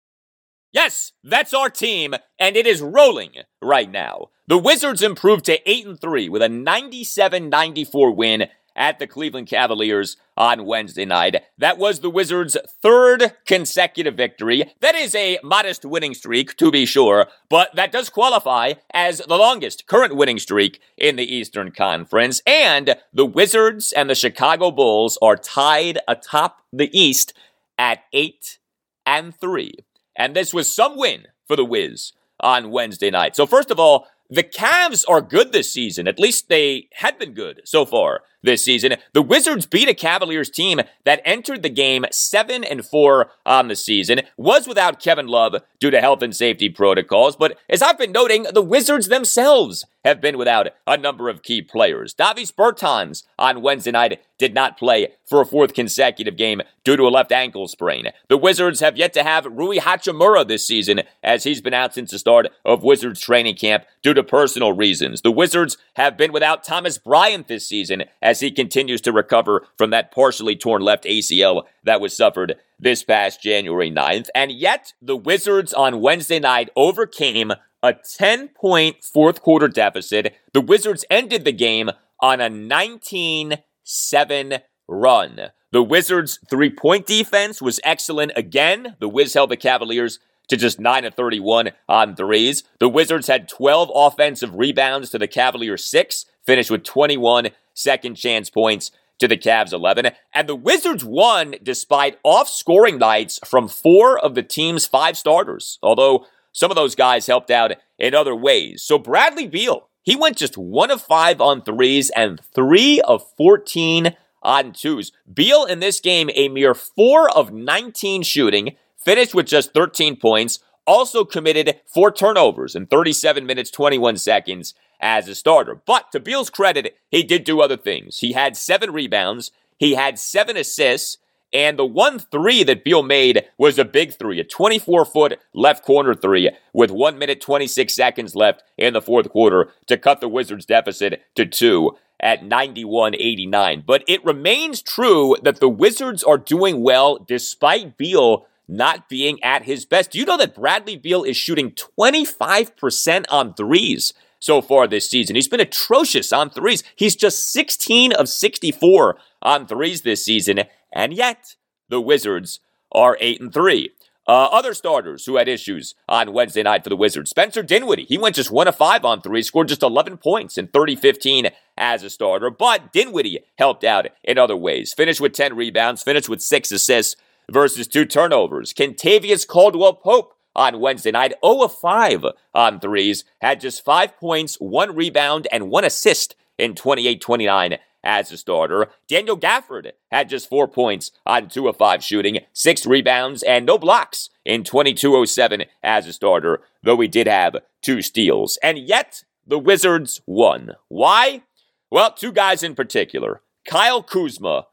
Yes, that's our team, and it is rolling right now. The Wizards improved to 8 and 3 with a 97-94 win at the Cleveland Cavaliers on Wednesday night. That was the Wizards' third consecutive victory. That is a modest winning streak, to be sure, but that does qualify as the longest current winning streak in the Eastern Conference. And the Wizards and the Chicago Bulls are tied atop the East at 8 and 3. And this was some win for the Wiz on Wednesday night. So, first of all, the Cavs are good this season. At least they had been good so far this season. The Wizards beat a Cavaliers team that entered the game 7 and 4 on the season, was without Kevin Love due to health and safety protocols, but as I've been noting, the Wizards themselves have been without a number of key players. Davis Bertans on Wednesday night did not play for a fourth consecutive game due to a left ankle sprain. The Wizards have yet to have Rui Hachimura this season as he's been out since the start of Wizards training camp due to personal reasons. The Wizards have been without Thomas Bryant this season as he continues to recover from that partially torn left ACL that was suffered this past January 9th. And yet the Wizards on Wednesday night overcame a 10 point fourth quarter deficit. The Wizards ended the game on a 19 7 run. The Wizards' three point defense was excellent again. The Wiz held the Cavaliers to just 9 of 31 on threes. The Wizards had 12 offensive rebounds to the Cavaliers 6, finished with 21 second chance points to the Cavs 11. And the Wizards won despite off scoring nights from four of the team's five starters, although some of those guys helped out in other ways. So Bradley Beal, he went just one of five on threes and three of 14 on twos. Beal in this game, a mere four of 19 shooting, finished with just 13 points, also committed four turnovers in 37 minutes, 21 seconds as a starter. But to Beal's credit, he did do other things. He had seven rebounds, he had seven assists, and the one three that Beal made was a big three, a 24 foot left corner three with one minute 26 seconds left in the fourth quarter to cut the Wizards' deficit to two at 91 89. But it remains true that the Wizards are doing well despite Beal not being at his best. Do you know that Bradley Beal is shooting 25% on threes? so far this season. He's been atrocious on threes. He's just 16 of 64 on threes this season, and yet the Wizards are 8 and 3. Uh, other starters who had issues on Wednesday night for the Wizards. Spencer Dinwiddie, he went just 1 of 5 on 3, scored just 11 points in 30 15 as a starter, but Dinwiddie helped out in other ways. Finished with 10 rebounds, finished with 6 assists versus 2 turnovers. Kentavious Caldwell Pope on Wednesday night. 0 of 5 on threes, had just 5 points, 1 rebound, and 1 assist in 28 29 as a starter. Daniel Gafford had just 4 points on 2 of 5 shooting, 6 rebounds, and no blocks in 2207 as a starter, though he did have 2 steals. And yet, the Wizards won. Why? Well, two guys in particular Kyle Kuzma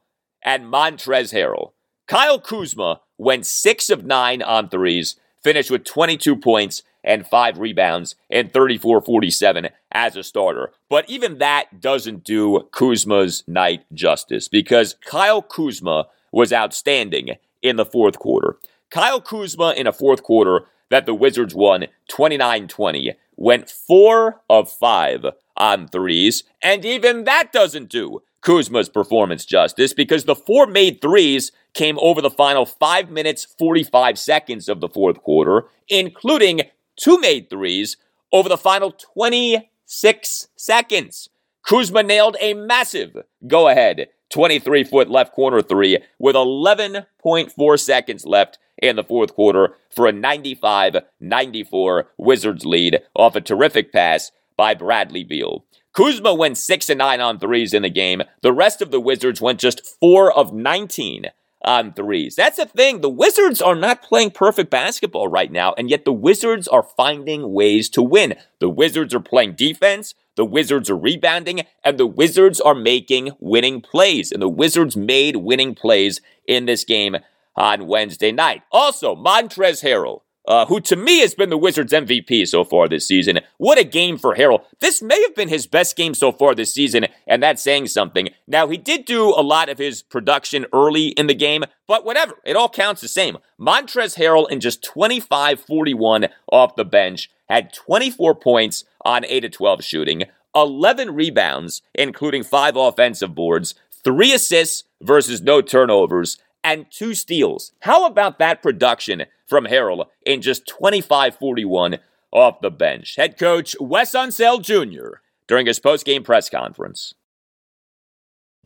and Montrezl Harrell. Kyle Kuzma went 6 of 9 on threes, finished with 22 points and 5 rebounds and 34 47 as a starter. But even that doesn't do Kuzma's night justice because Kyle Kuzma was outstanding in the fourth quarter. Kyle Kuzma in a fourth quarter that the Wizards won 29 20 went 4 of 5 on threes, and even that doesn't do Kuzma's performance justice because the four made threes came over the final 5 minutes 45 seconds of the fourth quarter, including two made threes over the final 26 seconds. Kuzma nailed a massive go ahead 23 foot left corner three with 11.4 seconds left in the fourth quarter for a 95 94 Wizards lead off a terrific pass by Bradley Beal. Kuzma went 6 and 9 on threes in the game. The rest of the Wizards went just 4 of 19 on threes. That's the thing. The Wizards are not playing perfect basketball right now, and yet the Wizards are finding ways to win. The Wizards are playing defense. The Wizards are rebounding, and the Wizards are making winning plays. And the Wizards made winning plays in this game on Wednesday night. Also, Montrezl Harrell uh, who to me has been the Wizards' MVP so far this season. What a game for Harrell. This may have been his best game so far this season, and that's saying something. Now, he did do a lot of his production early in the game, but whatever. It all counts the same. Montrezl Harrell in just 25 41 off the bench had 24 points on 8 of 12 shooting, 11 rebounds, including 5 offensive boards, 3 assists versus no turnovers, and 2 steals. How about that production from Harrell in just 25 41 off the bench. Head coach Wes Unseld Jr. during his post-game press conference.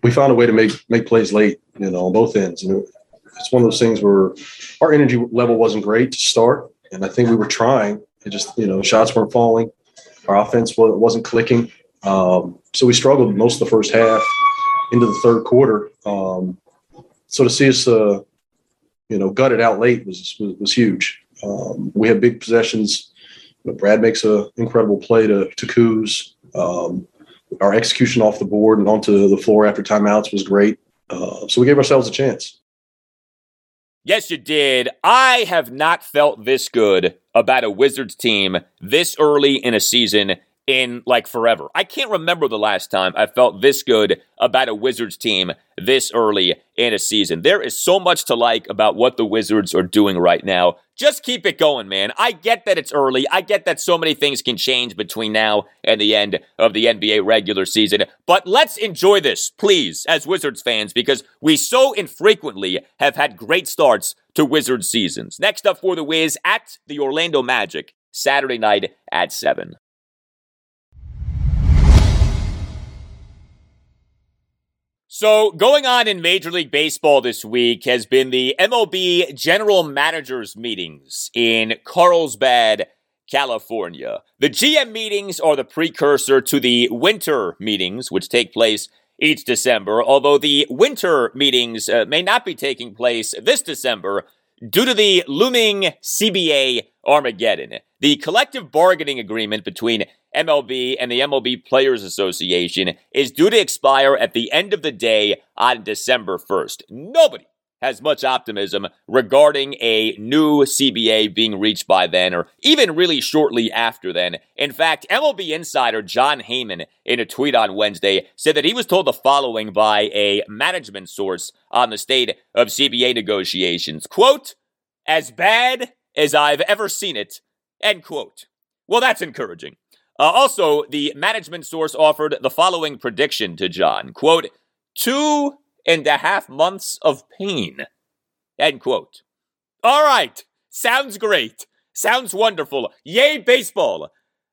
We found a way to make make plays late, you know, on both ends. And it's one of those things where our energy level wasn't great to start, and I think we were trying. It just, you know, shots weren't falling. Our offense wasn't clicking. Um, so we struggled most of the first half into the third quarter. Um, so to see us uh, you know, gutted out late was was, was huge. Um, we had big possessions. Brad makes an incredible play to to Kuz. Um, our execution off the board and onto the floor after timeouts was great. Uh, so we gave ourselves a chance. Yes, you did. I have not felt this good about a Wizards team this early in a season in like forever. I can't remember the last time I felt this good about a Wizards team this early in a season. There is so much to like about what the Wizards are doing right now. Just keep it going, man. I get that it's early. I get that so many things can change between now and the end of the NBA regular season. But let's enjoy this, please, as Wizards fans, because we so infrequently have had great starts to Wizards seasons. Next up for the Wiz at the Orlando Magic, Saturday night at 7. So, going on in Major League Baseball this week has been the MLB General Managers meetings in Carlsbad, California. The GM meetings are the precursor to the winter meetings, which take place each December, although the winter meetings uh, may not be taking place this December due to the looming CBA Armageddon. The collective bargaining agreement between MLB and the MLB Players Association is due to expire at the end of the day on December 1st. Nobody has much optimism regarding a new CBA being reached by then, or even really shortly after then. In fact, MLB insider Jon Heyman, in a tweet on Wednesday, said that he was told the following by a management source on the state of CBA negotiations. Quote, as bad as I've ever seen it, end quote. Well, that's encouraging. Uh, also, the management source offered the following prediction to Jon. Quote, two and a half months of pain. End quote. All right. Sounds great. Sounds wonderful. Yay, baseball.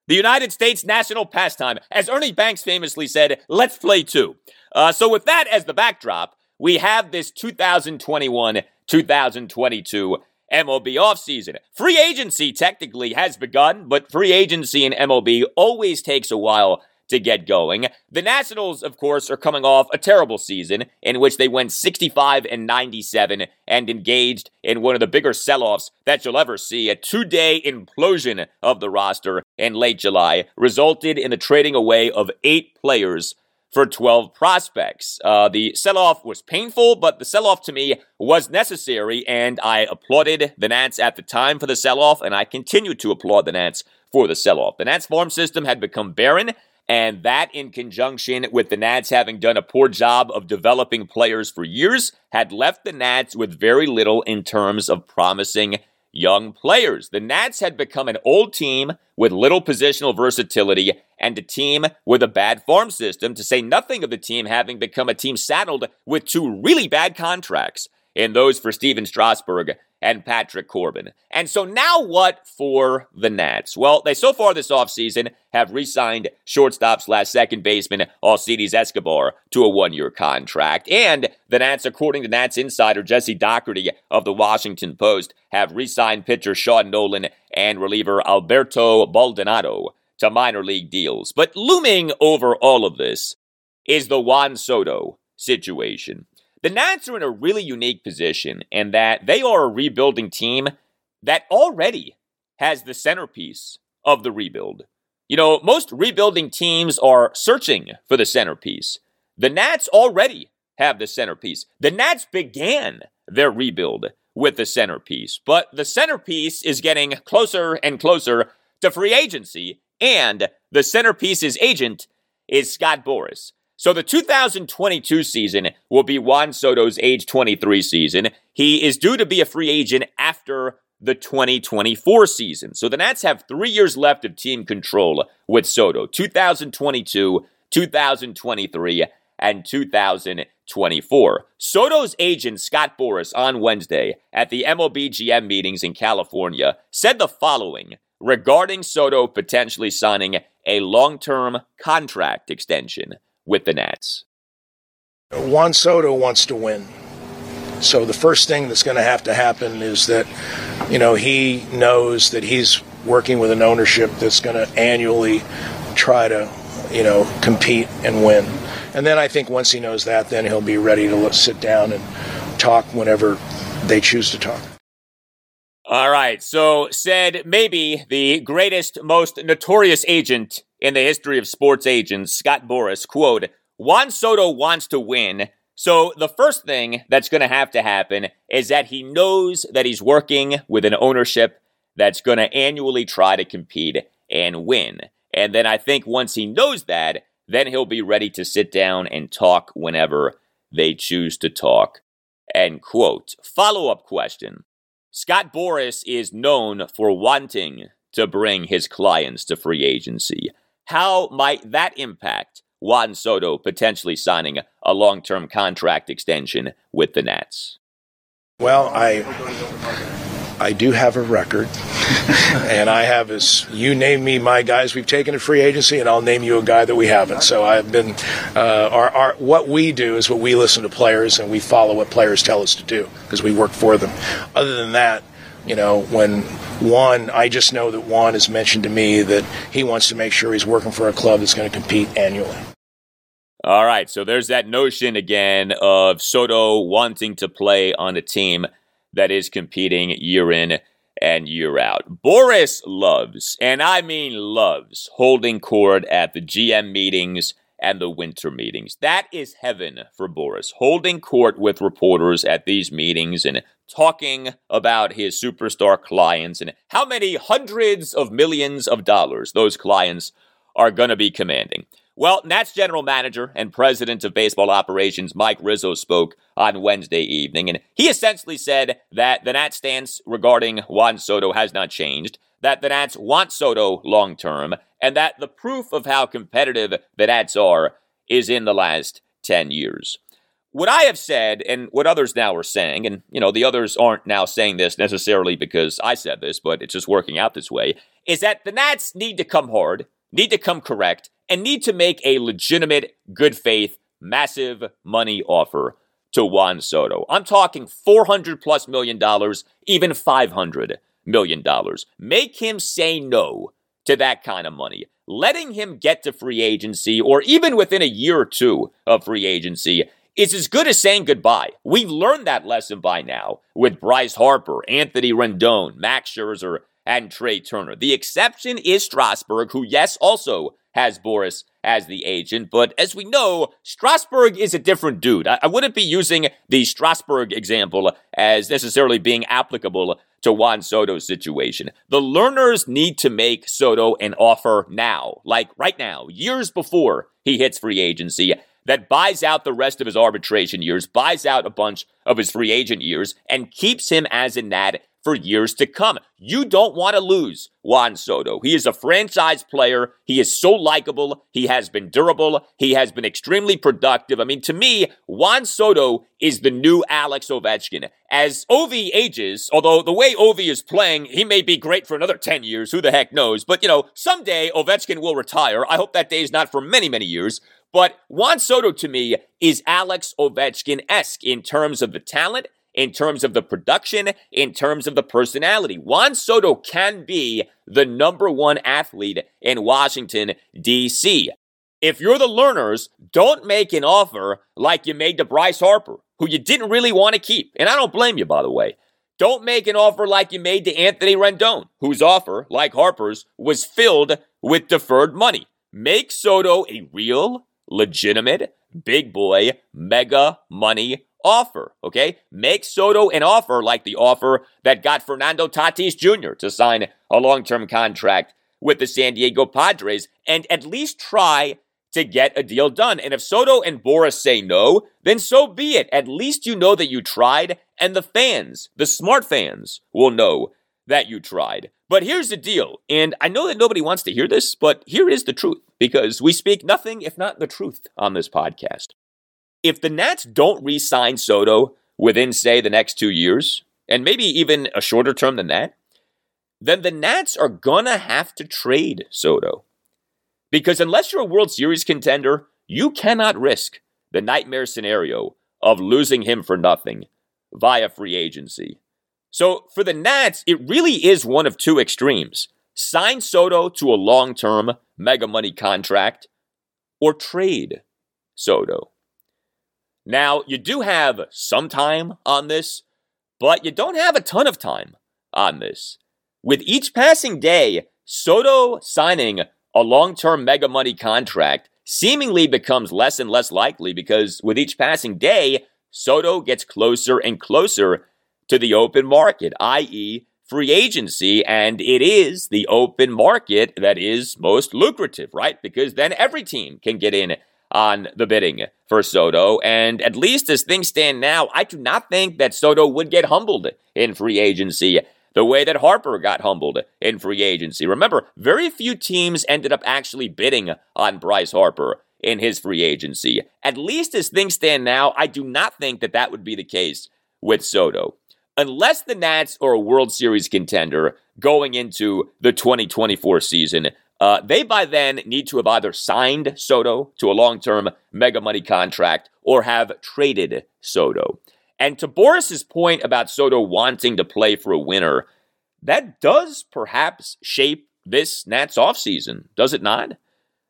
The United States national pastime. As Ernie Banks famously said, let's play two. Uh, so, with that as the backdrop, we have this 2021 2022 MLB offseason. Free agency technically has begun, but free agency in MLB always takes a while to get going. The Nationals, of course, are coming off a terrible season in which they went 65 and 97 and engaged in one of the bigger sell-offs that you'll ever see. A two-day implosion of the roster in late July resulted in the trading away of eight players for 12 prospects. Uh, the sell off was painful, but the sell off to me was necessary, and I applauded the Nats at the time for the sell off, and I continue to applaud the Nats for the sell off. The Nats farm system had become barren, and that, in conjunction with the Nats having done a poor job of developing players for years, had left the Nats with very little in terms of promising young players. The Nats had become an old team with little positional versatility and a team with a bad farm system, to say nothing of the team having become a team saddled with two really bad contracts in those for Stephen Strasburg and Patrick Corbin. And so now what for the Nats? Well, they so far this offseason have re-signed shortstop slash second baseman Alcides Escobar to a one-year contract. And the Nats, according to Nats insider Jesse Dougherty of the Washington Post, have re-signed pitcher Sean Nolin and reliever Alberto Baldonado to minor league deals. But looming over all of this is the Juan Soto situation. The Nats are in a really unique position in that they are a rebuilding team that already has the centerpiece of the rebuild. You know, most rebuilding teams are searching for the centerpiece. The Nats already have the centerpiece. The Nats began their rebuild with the centerpiece, but the centerpiece is getting closer and closer to free agency, and the centerpiece's agent is Scott Boras. So the 2022 season will be Juan Soto's age 23 season. He is due to be a free agent after the 2024 season. So the Nats have three years left of team control with Soto 2022, 2023, and 2024. Soto's agent, Scott Boras, on Wednesday at the MLB GM meetings in California said the following regarding Soto potentially signing a long term contract extension with the Nats? Juan Soto wants to win. So the first thing that's going to have to happen is that, you know, he knows that he's working with an ownership that's going to annually try to, you know, compete and win. And then I think once he knows that, then he'll be ready to sit down and talk whenever they choose to talk. All right. So, said maybe the greatest, most notorious agent in the history of sports agents, Scott Boras, quote, Juan Soto wants to win. So, the first thing that's going to have to happen is that he knows that he's working with an ownership that's going to annually try to compete and win. And then I think once he knows that, then he'll be ready to sit down and talk whenever they choose to talk. End quote. Follow up question. Scott Boras is known for wanting to bring his clients to free agency. How might that impact Juan Soto potentially signing a long term contract extension with the Nats? Well, I I do have a record, and I have as you name me my guys we've taken a free agency, and I'll name you a guy that we haven't. So I've been uh, our, our what we do is what we listen to players and we follow what players tell us to do because we work for them. Other than that, you know, when Juan, I just know that Juan has mentioned to me that he wants to make sure he's working for a club that's going to compete annually. All right, so there's that notion again of Soto wanting to play on a team that is competing year in and year out. Boras loves, and I mean loves, holding court at the GM meetings and the winter meetings. That is heaven for Boras, holding court with reporters at these meetings and talking about his superstar clients and how many hundreds of millions of dollars those clients are going to be commanding. Well, Nats general manager and president of baseball operations Mike Rizzo spoke on Wednesday evening, and he essentially said that the Nats stance regarding Juan Soto has not changed, that the Nats want Soto long term, and that the proof of how competitive the Nats are is in the last 10 years. What I have said, and what others now are saying, and you know, the others aren't now saying this necessarily because I said this, but it's just working out this way, is that the Nats need to come hard, need to come correct, and need to make a legitimate, good faith, massive money offer to Juan Soto. I'm talking 400 plus million dollars, even 500 million dollars. Make him say no to that kind of money. Letting him get to free agency or even within a year or two of free agency is as good as saying goodbye. We've learned that lesson by now with Bryce Harper, Anthony Rendon, Max Scherzer, and Trea Turner. The exception is Strasburg, who, yes, also has Boras as the agent. But as we know, Strasburg is a different dude. I, I wouldn't be using the Strasburg example as necessarily being applicable to Juan Soto's situation. The Lerners need to make Soto an offer now, like right now, years before he hits free agency that buys out the rest of his arbitration years, buys out a bunch of his free agent years, and keeps him as a Nat for years to come. You don't want to lose Juan Soto. He is a franchise player. He is so likable. He has been durable. He has been extremely productive. I mean, to me, Juan Soto is the new Alex Ovechkin. As Ovi ages, although the way Ovi is playing, he may be great for another 10 years. Who the heck knows? But, you know, someday Ovechkin will retire. I hope that day is not for many, many years. But Juan Soto to me is Alex Ovechkin esque in terms of the talent in terms of the production, in terms of the personality. Juan Soto can be the number one athlete in Washington, D.C. If you're the Lerners, don't make an offer like you made to Bryce Harper, who you didn't really want to keep. And I don't blame you, by the way. Don't make an offer like you made to Anthony Rendon, whose offer, like Harper's, was filled with deferred money. Make Soto a real, legitimate, big boy, mega money offer, okay? Make Soto an offer like the offer that got Fernando Tatis Jr. to sign a long term contract with the San Diego Padres and at least try to get a deal done. And if Soto and Boras say no, then so be it. At least you know that you tried, and the fans, the smart fans, will know that you tried. But here's the deal, and I know that nobody wants to hear this, but here is the truth, because we speak nothing if not the truth on this podcast if the Nats don't re sign Soto within, say, the next two years, and maybe even a shorter term than that, then the Nats are going to have to trade Soto. Because unless you're a World Series contender, you cannot risk the nightmare scenario of losing him for nothing via free agency. So for the Nats, it really is one of two extremes sign Soto to a long term mega money contract or trade Soto. Now, you do have some time on this, but you don't have a ton of time on this. With each passing day, Soto signing a long term mega money contract seemingly becomes less and less likely because with each passing day, Soto gets closer and closer to the open market, i.e., free agency. And it is the open market that is most lucrative, right? Because then every team can get in on the bidding for Soto. And at least as things stand now, I do not think that Soto would get humbled in free agency the way that Harper got humbled in free agency. Remember, very few teams ended up actually bidding on Bryce Harper in his free agency. At least as things stand now, I do not think that that would be the case with Soto. Unless the Nats are a World Series contender going into the 2024 season, uh, they by then need to have either signed Soto to a long term mega money contract or have traded Soto. And to Boras's point about Soto wanting to play for a winner, that does perhaps shape this Nats offseason, does it not?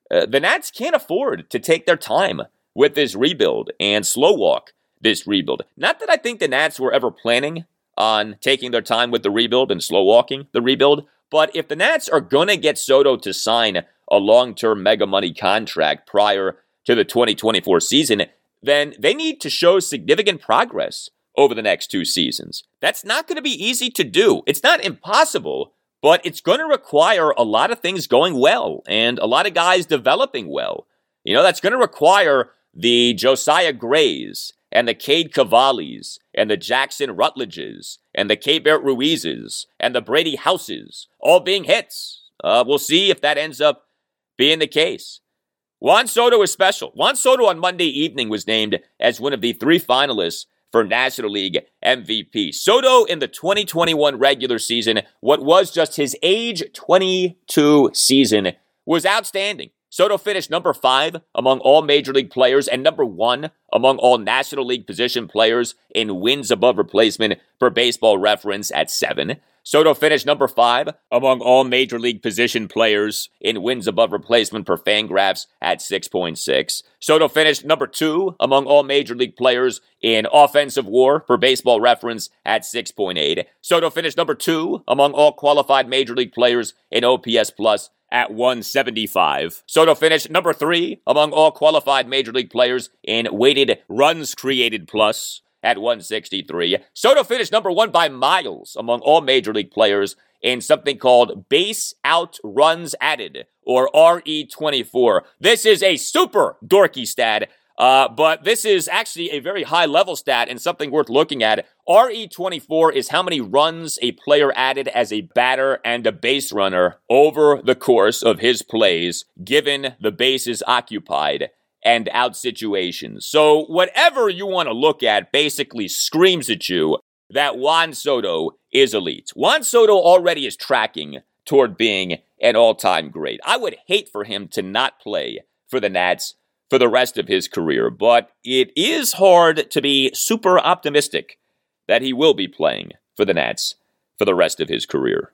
Uh, the Nats can't afford to take their time with this rebuild and slow walk this rebuild. Not that I think the Nats were ever planning on taking their time with the rebuild and slow walking the rebuild, but if the Nats are going to get Soto to sign a long term mega money contract prior to the 2024 season, then they need to show significant progress over the next two seasons. That's not going to be easy to do. It's not impossible, but it's going to require a lot of things going well and a lot of guys developing well. You know, that's going to require the Josiah Grays and the Cade Cavallis and the Jackson Rutledges and the Keibert Ruizes and the Brady Houses all being hits. Uh, we'll see if that ends up being the case. Juan Soto is special. Juan Soto on Monday evening was named as one of the three finalists for National League MVP. Soto in the 2021 regular season, what was just his age 22 season, was outstanding. Soto finished number five among all major league players and number one among all National League position players in wins above replacement for baseball reference at seven. Soto finished number five among all major league position players in wins above replacement per Fangraphs at 6.6. Soto finished number two among all major league players in offensive war per baseball reference at 6.8. Soto finished number two among all qualified major league players in OPS plus at 175. Soto finished number three among all qualified major league players in weighted runs created plus at 163. Soto finished number one by miles among all major league players in something called base out runs added or RE24. This is a super dorky stat uh, but this is actually a very high level stat and something worth looking at. RE24 is how many runs a player added as a batter and a base runner over the course of his plays, given the bases occupied and out situations. So, whatever you want to look at basically screams at you that Juan Soto is elite. Juan Soto already is tracking toward being an all time great. I would hate for him to not play for the Nats for the rest of his career, but it is hard to be super optimistic that he will be playing for the Nats for the rest of his career.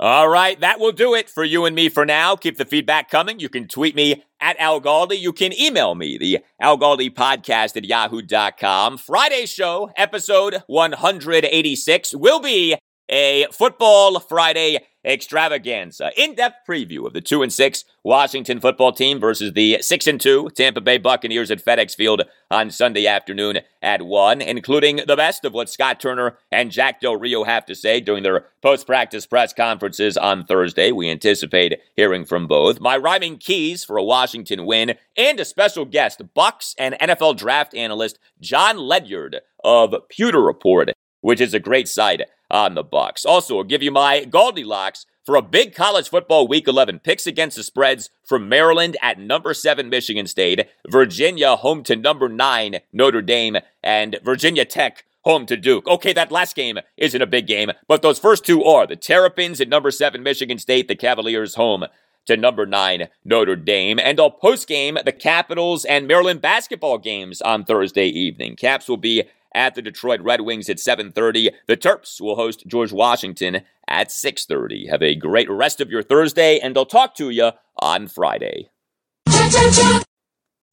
All right, that will do it for you and me for now. Keep the feedback coming. You can tweet me at Al Galdi. You can email me, the Al Galdi podcast at yahoo.com. Friday show, episode 186, will be a Football Friday extravaganza. In-depth preview of the 2 and 6 Washington football team versus the 6 and 2 Tampa Bay Buccaneers at FedEx Field on Sunday afternoon at 1, including the best of what Scott Turner and Jack Del Rio have to say during their post-practice press conferences on Thursday. We anticipate hearing from both. My rhyming keys for a Washington win and a special guest, Bucs and NFL draft analyst John Ledyard of Pewter Report, which is a great site on the Bucs. Also, I'll give you my Galdi Locks for a big college football week 11 picks against the spreads from Maryland at number 7 Michigan State, Virginia home to number 9 Notre Dame and Virginia Tech home to Duke. Okay, that last game isn't a big game, but those first two are. The Terrapins at number 7 Michigan State, the Cavaliers home to number 9 Notre Dame, and I'll post game the Capitals and Maryland basketball games on Thursday evening. Caps will be at the Detroit Red Wings at 7:30. The Terps will host George Washington at 6:30. Have a great rest of your Thursday and I'll talk to you on Friday.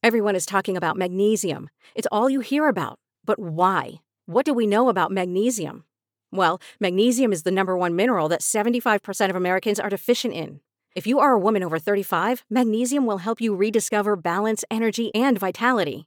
Everyone is talking about magnesium. It's all you hear about. But why? What do we know about magnesium? Well, magnesium is the number one mineral that 75% of Americans are deficient in. If you are a woman over 35, magnesium will help you rediscover balance, energy, and vitality.